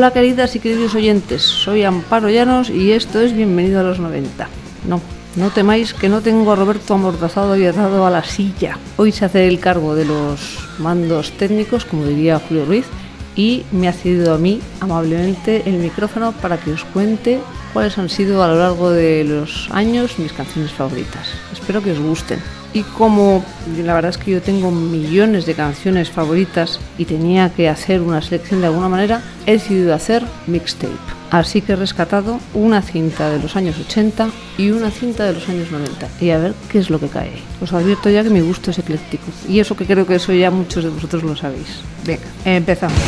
Hola queridas y queridos oyentes, soy Amparo Llanos y esto es Bienvenido a los 90. No, no temáis que no tengo a Roberto amordazado y atado a la silla. Hoy se hace el cargo de los mandos técnicos, como diría Julio Ruiz, y me ha cedido a mí amablemente el micrófono para que os cuente cuáles han sido a lo largo de los años mis canciones favoritas. Espero que os gusten. Y como la verdad es que yo tengo millones de canciones favoritas y tenía que hacer una selección de alguna manera, he decidido hacer mixtape. Así que he rescatado una cinta de los años 80 y una cinta de los años 90. Y a ver qué es lo que cae. Os advierto ya que mi gusto es ecléctico. Y eso que creo que eso ya muchos de vosotros lo sabéis. Venga, empezamos.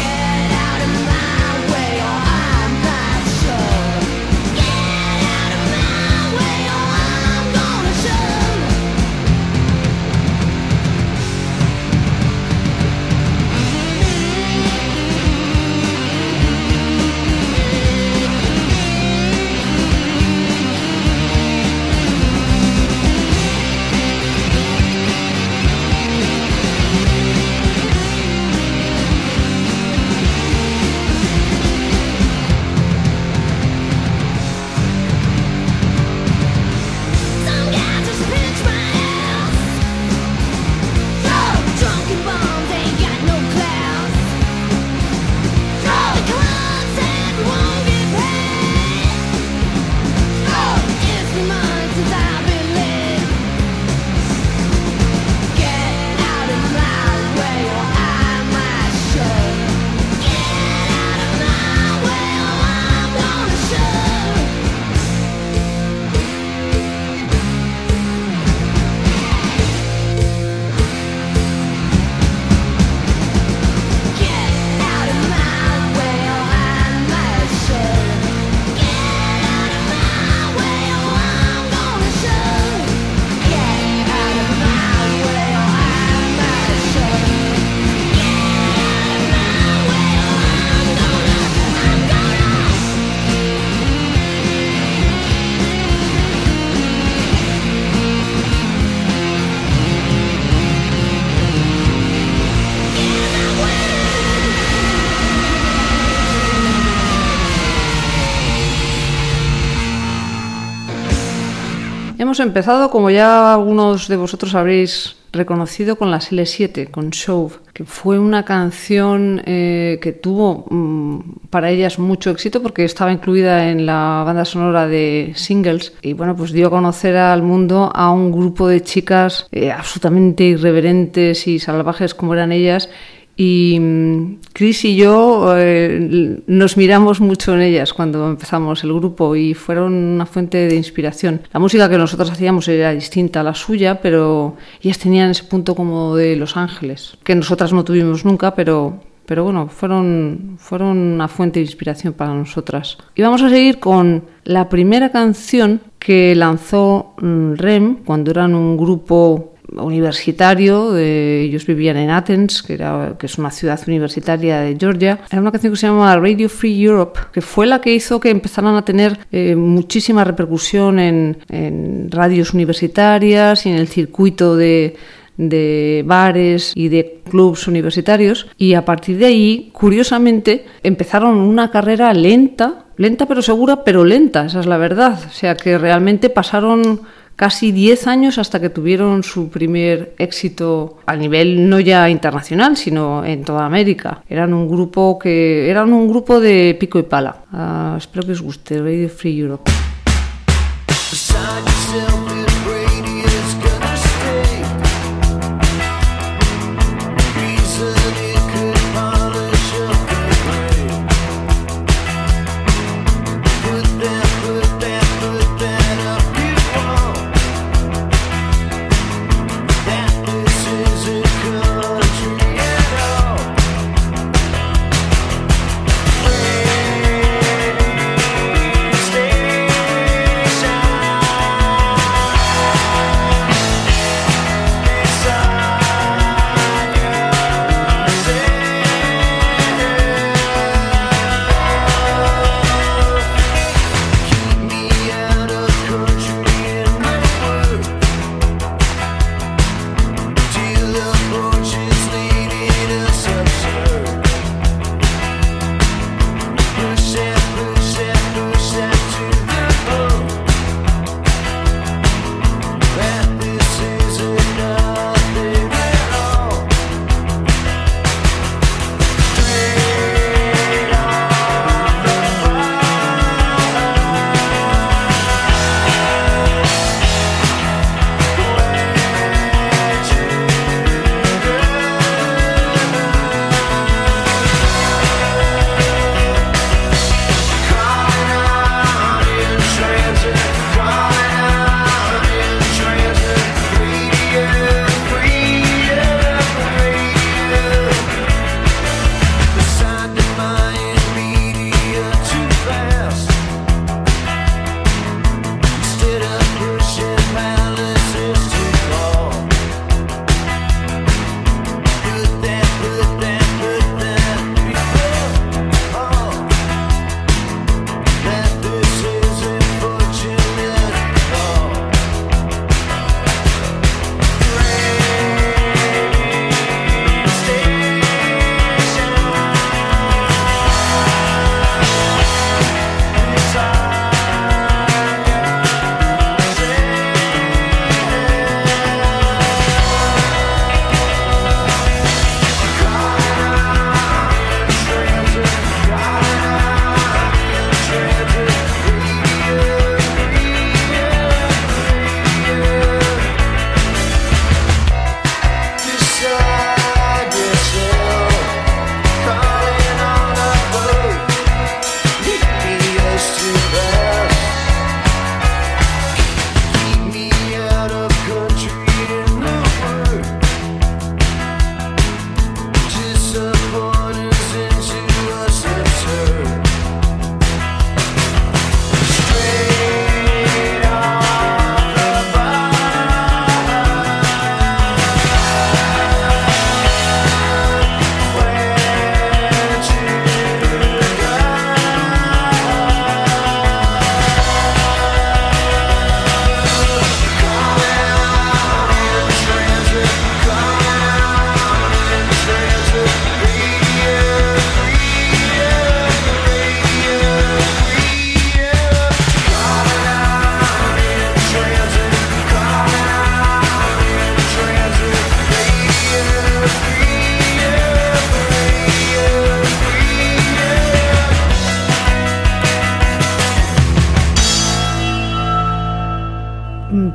Hemos empezado, como ya algunos de vosotros habréis reconocido, con las L7, con Show, que fue una canción eh, que tuvo mm, para ellas mucho éxito porque estaba incluida en la banda sonora de singles y bueno, pues dio a conocer al mundo a un grupo de chicas eh, absolutamente irreverentes y salvajes como eran ellas y mm, Chris y yo eh, nos miramos mucho en ellas cuando empezamos el grupo y fueron una fuente de inspiración. La música que nosotros hacíamos era distinta a la suya, pero ellas tenían ese punto como de Los Ángeles, que nosotras no tuvimos nunca, pero, pero bueno, fueron, fueron una fuente de inspiración para nosotras. Y vamos a seguir con la primera canción que lanzó mm, Rem cuando eran un grupo universitario, ellos vivían en Athens, que, era, que es una ciudad universitaria de Georgia. Era una canción que se llama Radio Free Europe, que fue la que hizo que empezaran a tener eh, muchísima repercusión en, en radios universitarias y en el circuito de, de bares y de clubs universitarios y a partir de ahí, curiosamente, empezaron una carrera lenta, lenta pero segura, pero lenta, esa es la verdad. O sea que realmente pasaron casi 10 años hasta que tuvieron su primer éxito a nivel no ya internacional, sino en toda América. Eran un grupo que eran un grupo de pico y pala. Uh, espero que os guste, Radio Free Europe.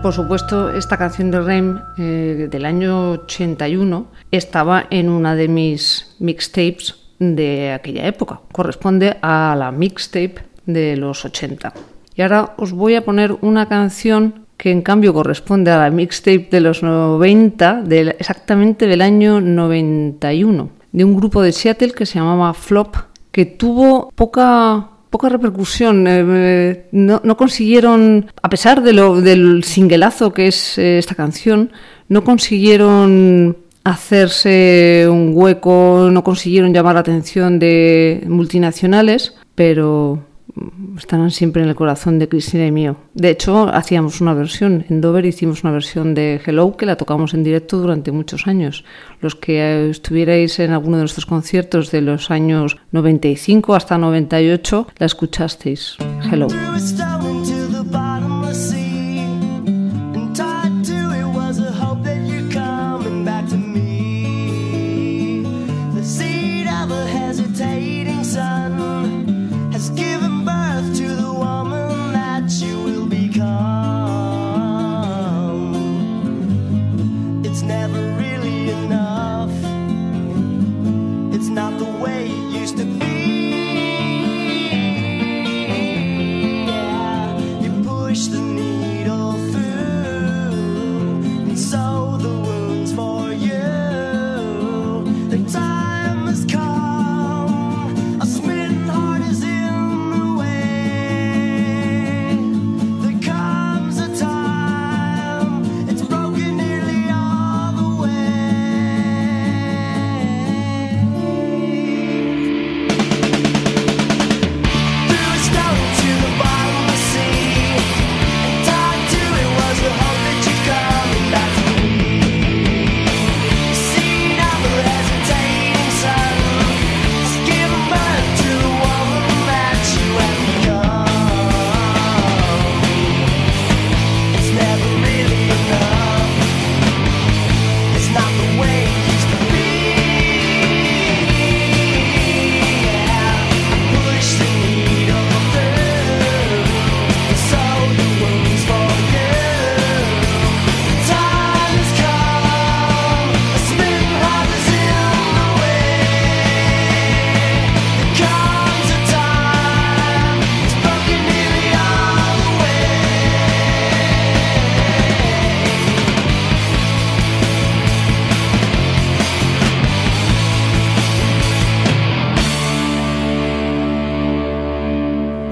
Por supuesto, esta canción de Rem eh, del año 81 estaba en una de mis mixtapes de aquella época. Corresponde a la mixtape de los 80. Y ahora os voy a poner una canción que en cambio corresponde a la mixtape de los 90, exactamente del año 91, de un grupo de Seattle que se llamaba Flop, que tuvo poca poca repercusión. Eh, no, consiguieron, a pesar de lo, del singuelazo que es eh, esta canción, no consiguieron hacerse un hueco, no consiguieron llamar la atención de multinacionales, pero estarán siempre en el corazón de Cristina y mío. De hecho, hacíamos una versión, en Dover hicimos una versión de Hello que la tocamos en directo durante muchos años. Los que estuvierais en alguno de nuestros conciertos de los años 95 hasta 98, la escuchasteis. Hello.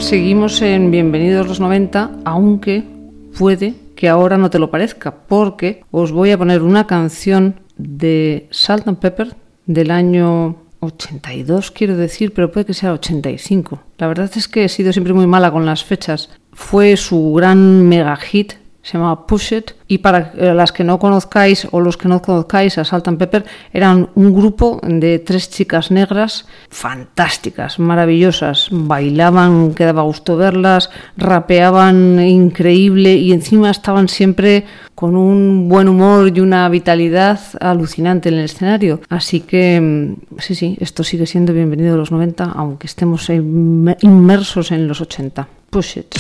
Seguimos en Bienvenidos los 90, aunque puede que ahora no te lo parezca, porque os voy a poner una canción de Salt and Pepper del año 82, quiero decir, pero puede que sea 85. La verdad es que he sido siempre muy mala con las fechas. Fue su gran mega hit se llamaba Push It, y para eh, las que no conozcáis o los que no conozcáis a Salt and Pepper, eran un grupo de tres chicas negras fantásticas, maravillosas, bailaban, que daba gusto verlas, rapeaban increíble y encima estaban siempre con un buen humor y una vitalidad alucinante en el escenario. Así que mm, sí, sí, esto sigue siendo bienvenido a los 90, aunque estemos inmersos en los 80. Push It.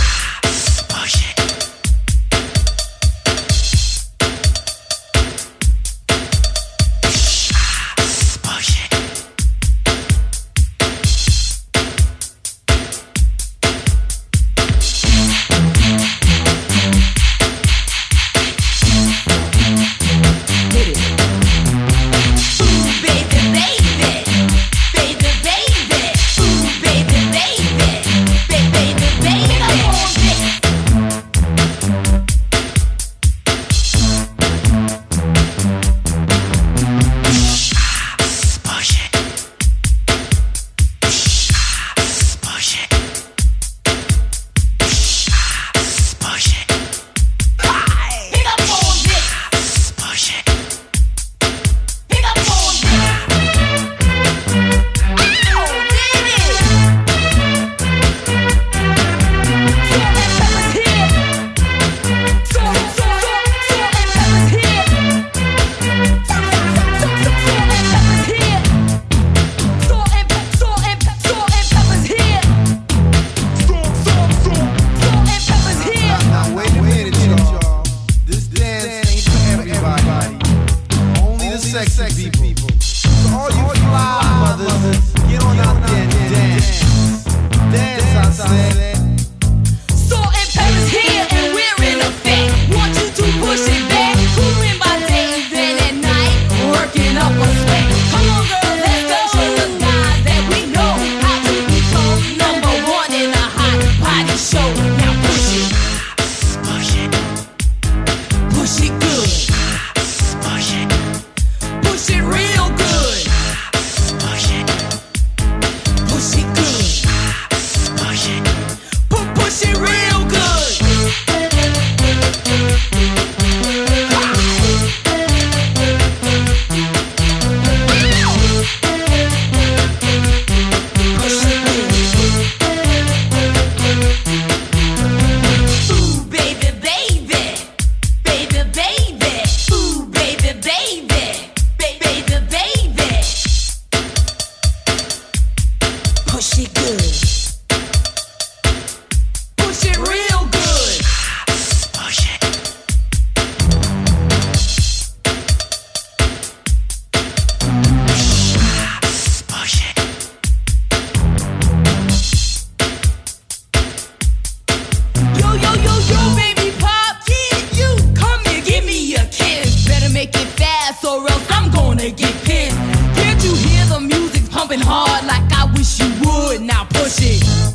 shit.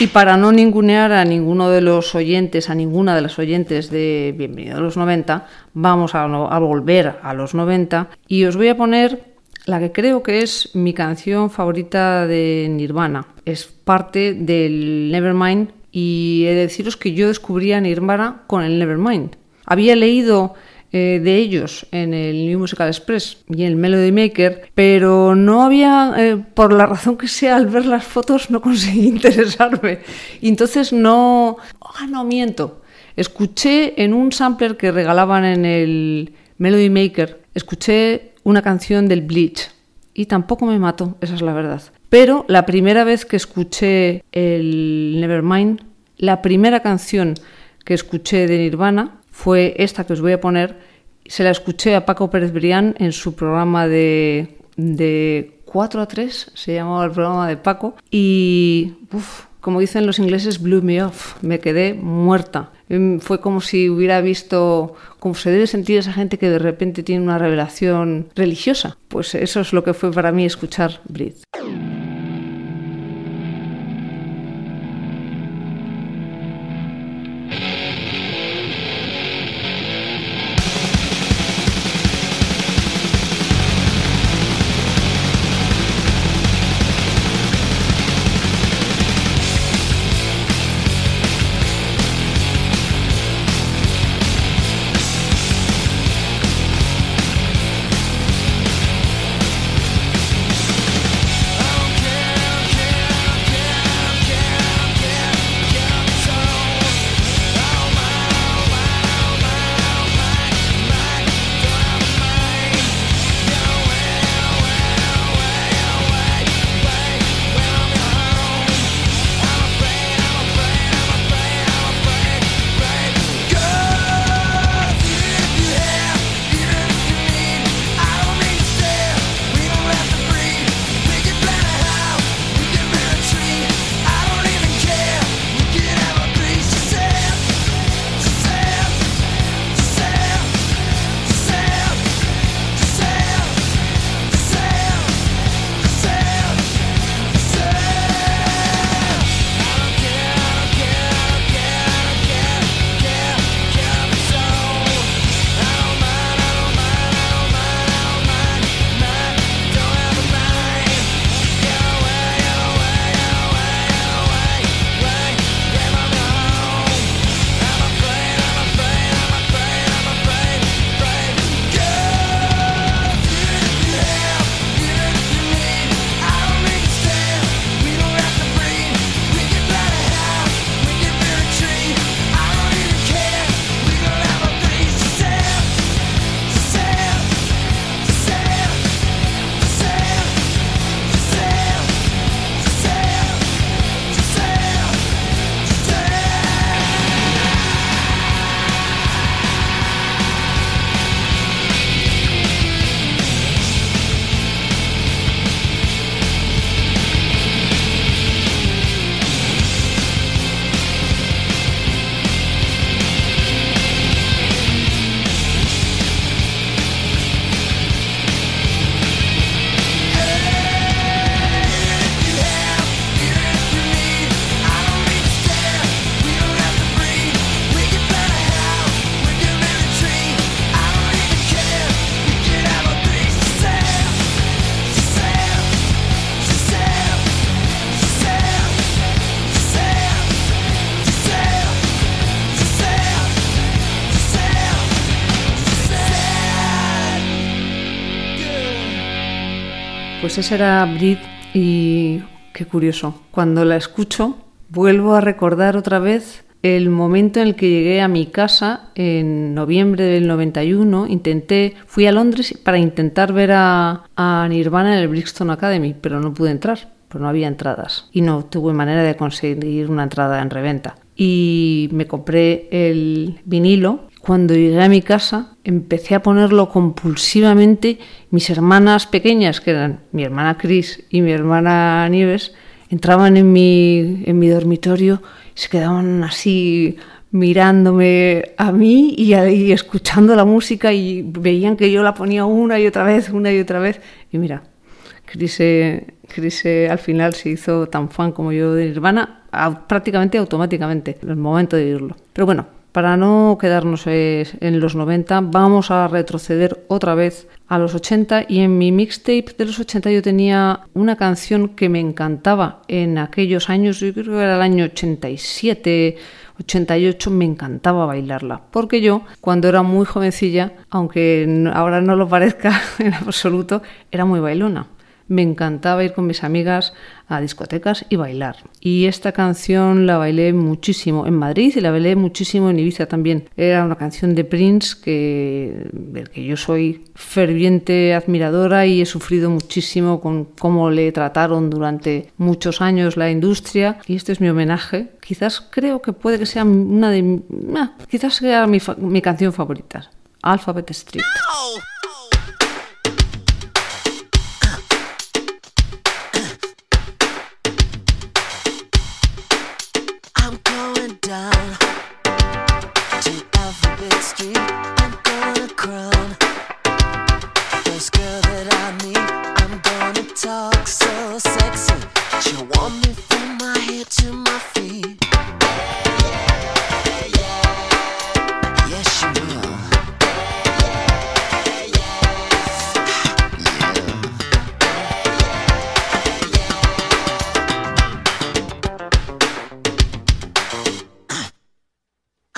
Y para no ningunear a ninguno de los oyentes, a ninguna de las oyentes de Bienvenido a los 90, vamos a, a volver a los 90 y os voy a poner la que creo que es mi canción favorita de Nirvana. Es parte del Nevermind y he de deciros que yo descubrí a Nirvana con el Nevermind. Había leído eh, de ellos en el New Musical Express y en el Melody Maker, pero no había, eh, por la razón que sea, al ver las fotos no conseguí interesarme. Y entonces no... Ah, no miento. Escuché en un sampler que regalaban en el Melody Maker, escuché una canción del Bleach y tampoco me mató, esa es la verdad. Pero la primera vez que escuché el Nevermind, la primera canción que escuché de Nirvana fue esta que os voy a poner. Se la escuché a Paco Pérez Brián en su programa de, de 4 a 3, se llamaba el programa de Paco, y como dicen los ingleses, blew me off, me quedé muerta. Em, Fue como si hubiera visto, como se debe sentir esa gente que de repente tiene una revelación religiosa. Pues eso es lo que fue para mí escuchar Breathe. Esa era Brit y qué curioso. Cuando la escucho, vuelvo a recordar otra vez el momento en el que llegué a mi casa en noviembre del 91. Intenté, fui a Londres para intentar ver a, a Nirvana en el Brixton Academy, pero no pude entrar, pues no había entradas y no tuve manera de conseguir una entrada en reventa. Y me compré el vinilo cuando llegué a mi casa, empecé a ponerlo compulsivamente. Mis hermanas pequeñas, que eran mi hermana Cris y mi hermana Nieves, entraban en mi, en mi dormitorio y se quedaban así mirándome a mí y, ahí escuchando la música y veían que yo la ponía una y otra vez, una y otra vez. Y mira, Chris, eh, Chris eh, al final se hizo tan fan como yo de Nirvana prácticamente automáticamente en el momento de oírlo. Pero bueno, para no quedarnos eh, en los 90, vamos a retroceder otra vez a los 80 y en mi mixtape de los 80 yo tenía una canción que me encantaba en aquellos años, yo creo que era el año 87, 88, me encantaba bailarla, porque yo cuando era muy jovencilla, aunque ahora no lo parezca en absoluto, era muy bailona. Me encantaba ir con mis amigas a discotecas y bailar. Y esta canción la bailé muchísimo en Madrid y la bailé muchísimo en Ibiza también. Era una canción de Prince que, del que yo soy ferviente admiradora y he sufrido muchísimo con cómo le trataron durante muchos años la industria. Y este es mi homenaje. Quizás creo que puede que sea una de... ah, quizás sea mi, mi canción favorita. Alphabet Street. I'm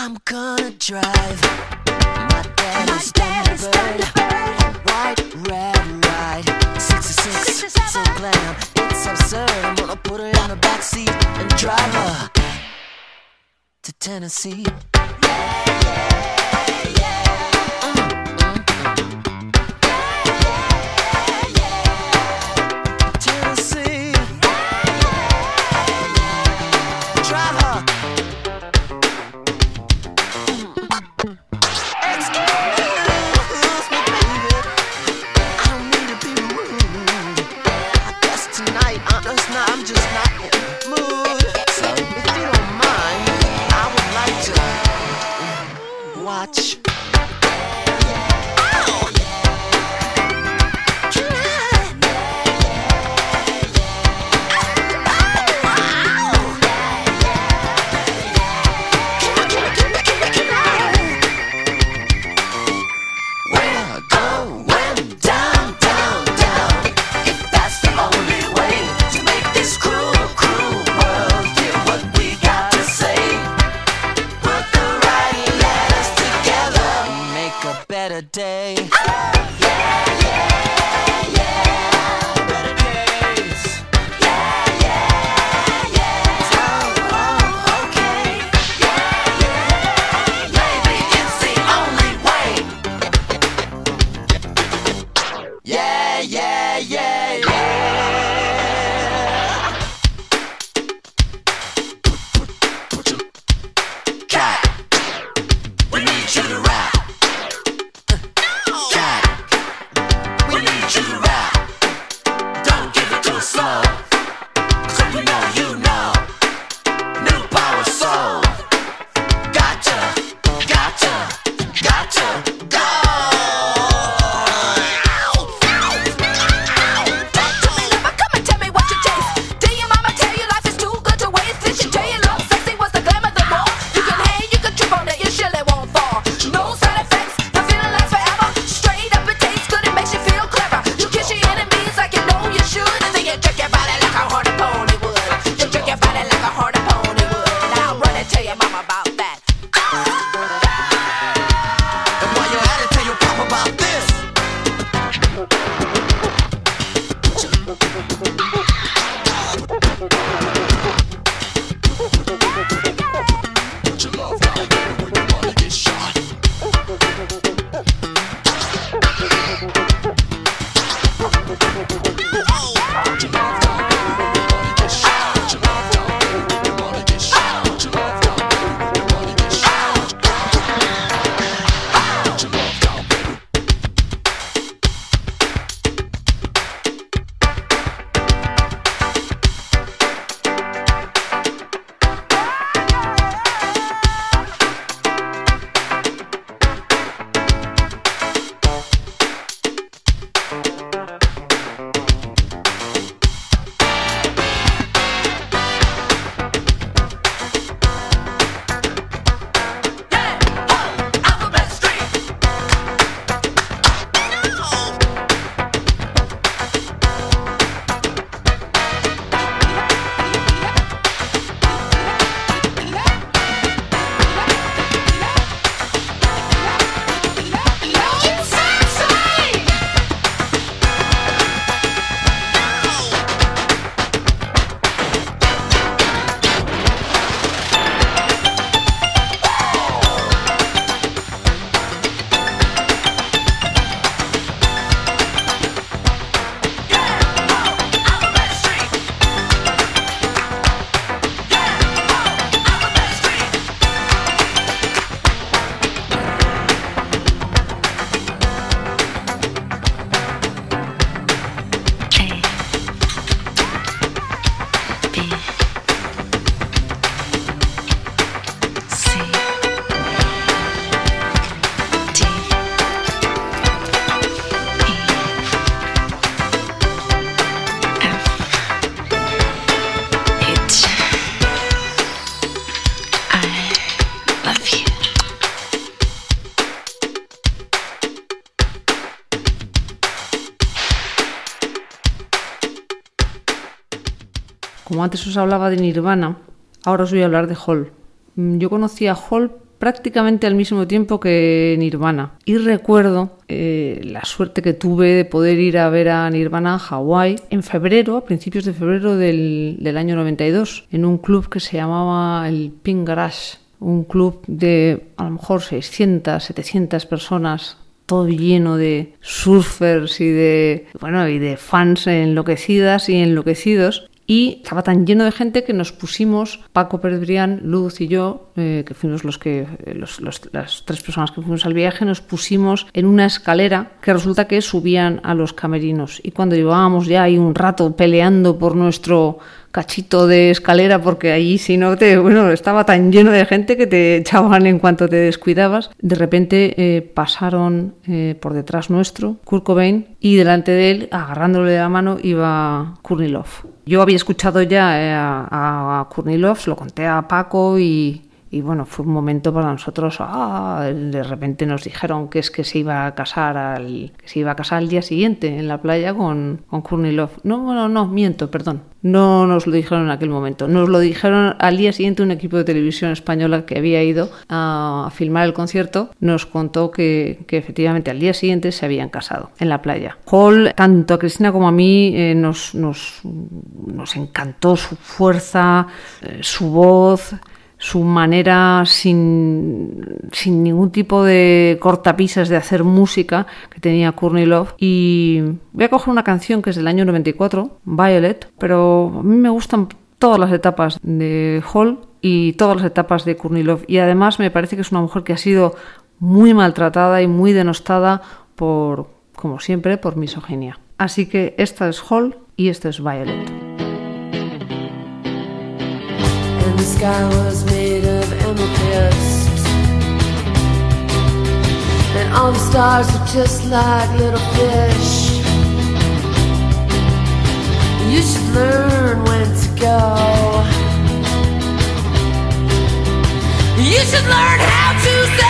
I'm gonna drive. My daddy's Thunderbird. A white red ride. 66, so glam. It's absurd. I'm gonna put her in the backseat and drive her to Tennessee. Tennessee. Como antes os hablaba de Nirvana, ahora os voy a hablar de Hall. Mm, Yo conocí a Hall prácticamente al mismo tiempo que Nirvana. Y recuerdo eh, la suerte que tuve de poder ir a ver a Nirvana a Hawái en febrero, a principios de febrero del, año 92, en un club que se llamaba el Pink Garage. Un club de a lo mejor 600, 700 personas todo lleno de surfers y de bueno y de fans enloquecidas y enloquecidos y estaba tan lleno de gente que nos pusimos, Paco Pérez Luz y yo, eh, que fuimos los que, eh, las tres personas que fuimos al viaje, nos pusimos en una escalera que resulta que subían a los camerinos. Y cuando llevábamos ya ahí un rato peleando por nuestro cachito de escalera, porque allí si no te, bueno, estaba tan lleno de gente que te echaban en cuanto te descuidabas. De repente eh, pasaron eh, por detrás nuestro, Kurt Cobain, y delante de él, agarrándole la mano, iba Kurnilov. Yo había escuchado ya eh, a, a Kurnilov, se lo conté a Paco y, y bueno, fue un momento para nosotros, ah, de repente nos dijeron que es que se iba a casar al, se iba a casar al día siguiente en la playa con, con Kurnilov. No, bueno, no, miento, perdón. No nos lo dijeron en aquel momento. Nos lo dijeron al día siguiente un equipo de televisión española que había ido a, filmar el concierto. Nos contó que, que efectivamente al día siguiente se habían casado en la playa. Hall, tanto a Cristina como a mí, eh, nos, nos, nos encantó su fuerza, eh, su voz, su manera sin, sin ningún tipo de cortapisas de hacer música que tenía Kurnilov. Y voy a coger una canción que es del año 94, Violet, pero a mí me gustan todas las etapas de Hall y todas las etapas de Kurnilov. Y además me parece que es una mujer que ha sido muy maltratada y muy denostada por, como siempre, por misoginia. Así que esta es Hall y esta es Violet. The sky was made of amethyst. And all the stars were just like little fish. You should learn when to go. You should learn how to say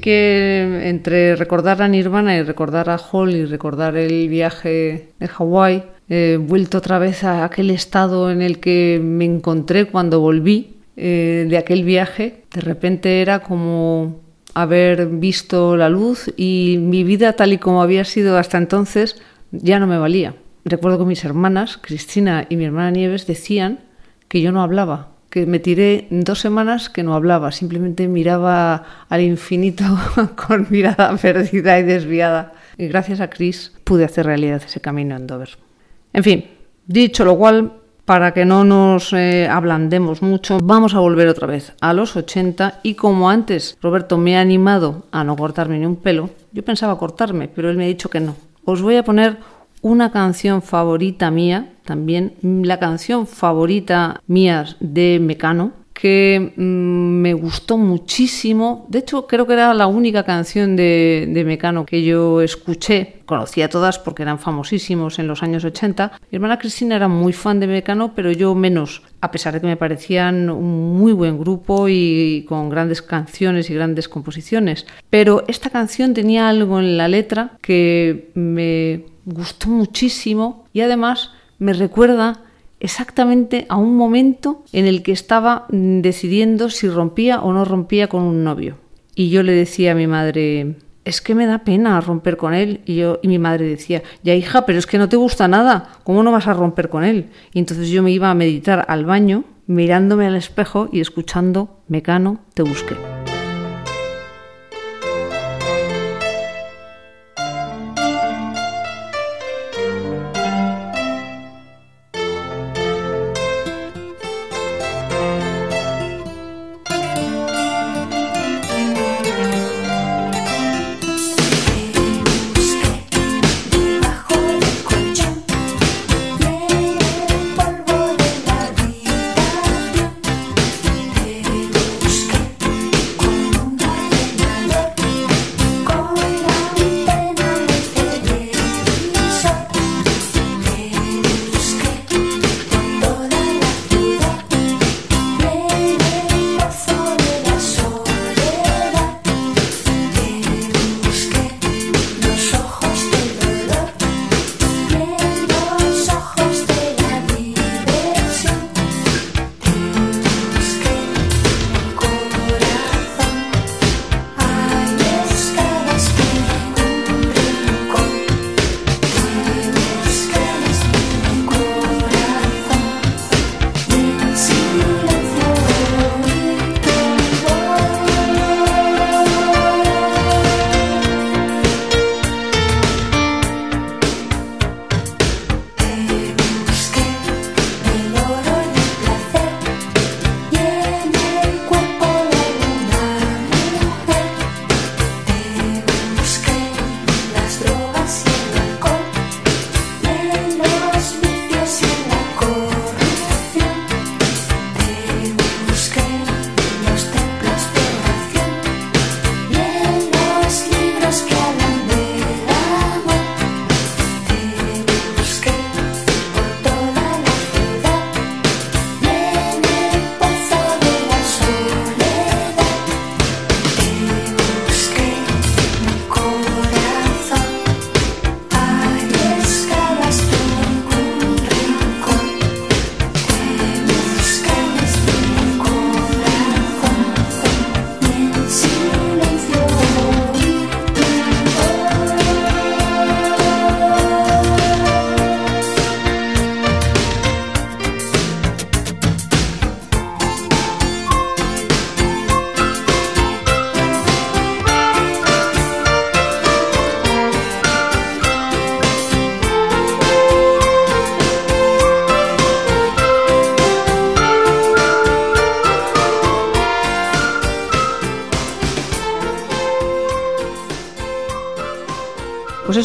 que entre recordar a Nirvana y recordar a Hall y recordar el viaje de Hawái, he vuelto otra vez a aquel estado en el que me encontré cuando volví eh, de aquel viaje. De repente era como haber visto la luz y mi vida tal y como había sido hasta entonces ya no me valía. Recuerdo que mis hermanas, Cristina y mi hermana Nieves, decían que yo no hablaba, que me tiré dos semanas que no hablaba, simplemente miraba al infinito con mirada perdida y desviada. Y gracias a Chris pude hacer realidad ese camino en Dover. En fin, dicho lo cual, para que no nos eh, ablandemos mucho, vamos a volver otra vez a los 80 y como antes Roberto me ha animado a no cortarme ni un pelo, yo pensaba cortarme, pero él me ha dicho que no. Os voy a poner una canción favorita mía, también la canción favorita mía de Mecano, que mm, me gustó muchísimo. De hecho, creo que era la única canción de, de Mecano que yo escuché. Conocía todas porque eran famosísimos en los años 80. Mi hermana Cristina era muy fan de Mecano, pero yo menos, a pesar de que me parecían un muy buen grupo y con grandes canciones y grandes composiciones. Pero esta canción tenía algo en la letra que me gustó muchísimo y además me recuerda exactamente a un momento en el que estaba decidiendo si rompía o no rompía con un novio. Y yo le decía a mi madre, es que me da pena romper con él. Y, yo, y mi madre decía, ya hija, pero es que no te gusta nada, ¿cómo no vas a romper con él? Y entonces yo me iba a meditar al baño, mirándome al espejo y escuchando Mecano, te busqué.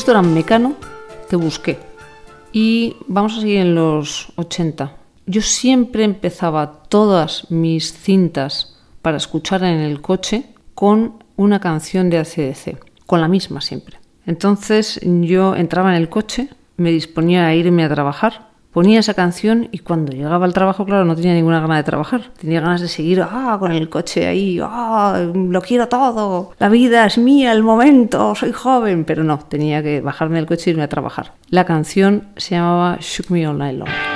Esto era Mecano, te busqué. Y vamos a seguir en los 80. Yo siempre empezaba todas mis cintas para escuchar en el coche con una canción de ACDC, con la misma siempre. Entonces yo entraba en el coche, me disponía a irme a trabajar, ponía esa canción y cuando llegaba al trabajo, claro, no tenía ninguna gana de trabajar. Tenía ganas de seguir ah, con el coche ahí, ah, lo quiero todo, la vida es mía, el momento, soy joven, pero no, tenía que bajarme del coche e irme a trabajar. La canción se llamaba Shook Me All Night Long.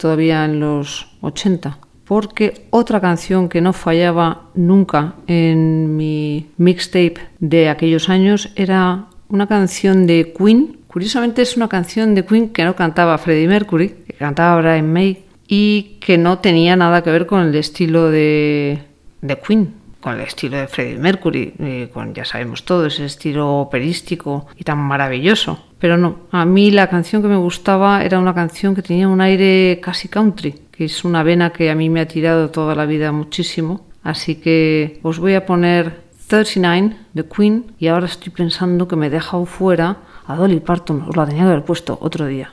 Todavía en los 80, porque otra canción que no fallaba nunca en mi mixtape de aquellos años era una canción de Queen. Curiosamente es una canción de Queen que no cantaba Freddie Mercury, que cantaba Brian May y que no tenía nada que ver con el estilo de, de Queen, con el estilo de Freddie Mercury, eh, con ya sabemos todo ese estilo operístico y tan maravilloso. Pero no, a mí la canción que me gustaba era una canción que tenía un aire casi country, que es una vena que a mí me ha tirado toda la vida muchísimo. Así que os voy a poner 39 de Queen y ahora estoy pensando que me he dejado fuera a Dolly Parton, os la tenía que haber puesto otro día.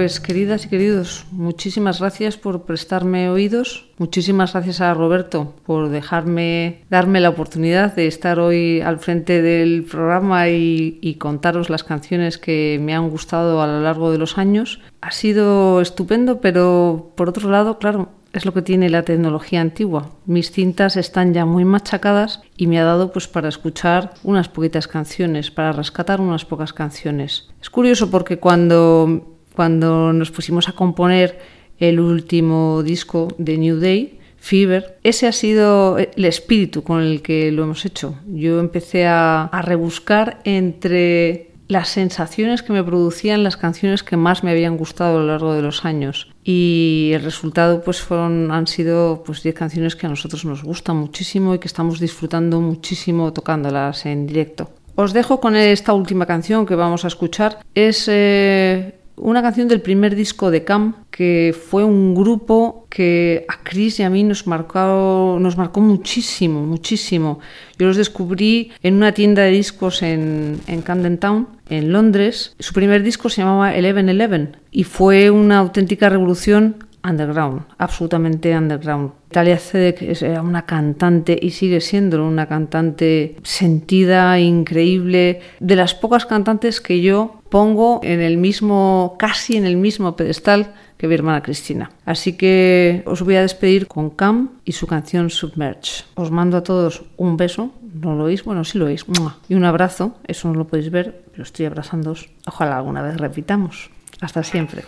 Pues queridas y queridos, muchísimas gracias por prestarme oídos. Muchísimas gracias a Roberto por dejarme, darme la oportunidad de estar hoy al frente del programa y, y contaros las canciones que me han gustado a lo largo de los años. Ha sido estupendo, pero por otro lado, claro, es lo que tiene la tecnología antigua. Mis cintas están ya muy machacadas y me ha dado pues para escuchar unas poquitas canciones, para rescatar unas pocas canciones. Es curioso porque cuando cuando nos pusimos a componer el último disco de New Day, Fever, ese ha sido el espíritu con el que lo hemos hecho. Yo empecé a, a rebuscar entre las sensaciones que me producían las canciones que más me habían gustado a lo largo de los años y el resultado pues fueron han sido pues 10 canciones que a nosotros nos gustan muchísimo y que estamos disfrutando muchísimo tocándolas en directo. Os dejo con esta última canción que vamos a escuchar. Es eh, una canción del primer disco de Cam, que fue un grupo que a Chris y a mí nos marcó, nos marcó muchísimo, muchísimo. Yo los descubrí en una tienda de discos en, en Camden Town, en Londres. Su primer disco se llamaba Eleven Eleven y fue una auténtica revolución underground, absolutamente underground. Talia Zedek era una cantante y sigue siendo una cantante sentida, increíble, de las pocas cantantes que yo pongo en el mismo, casi en el mismo pedestal que mi hermana Cristina. Así que os voy a despedir con Cam y su canción Submerge. Os mando a todos un beso, ¿no lo oís? Bueno, sí lo oís. Y un abrazo, eso no lo podéis ver, pero estoy abrazándoos. Ojalá alguna vez repitamos. Hasta siempre.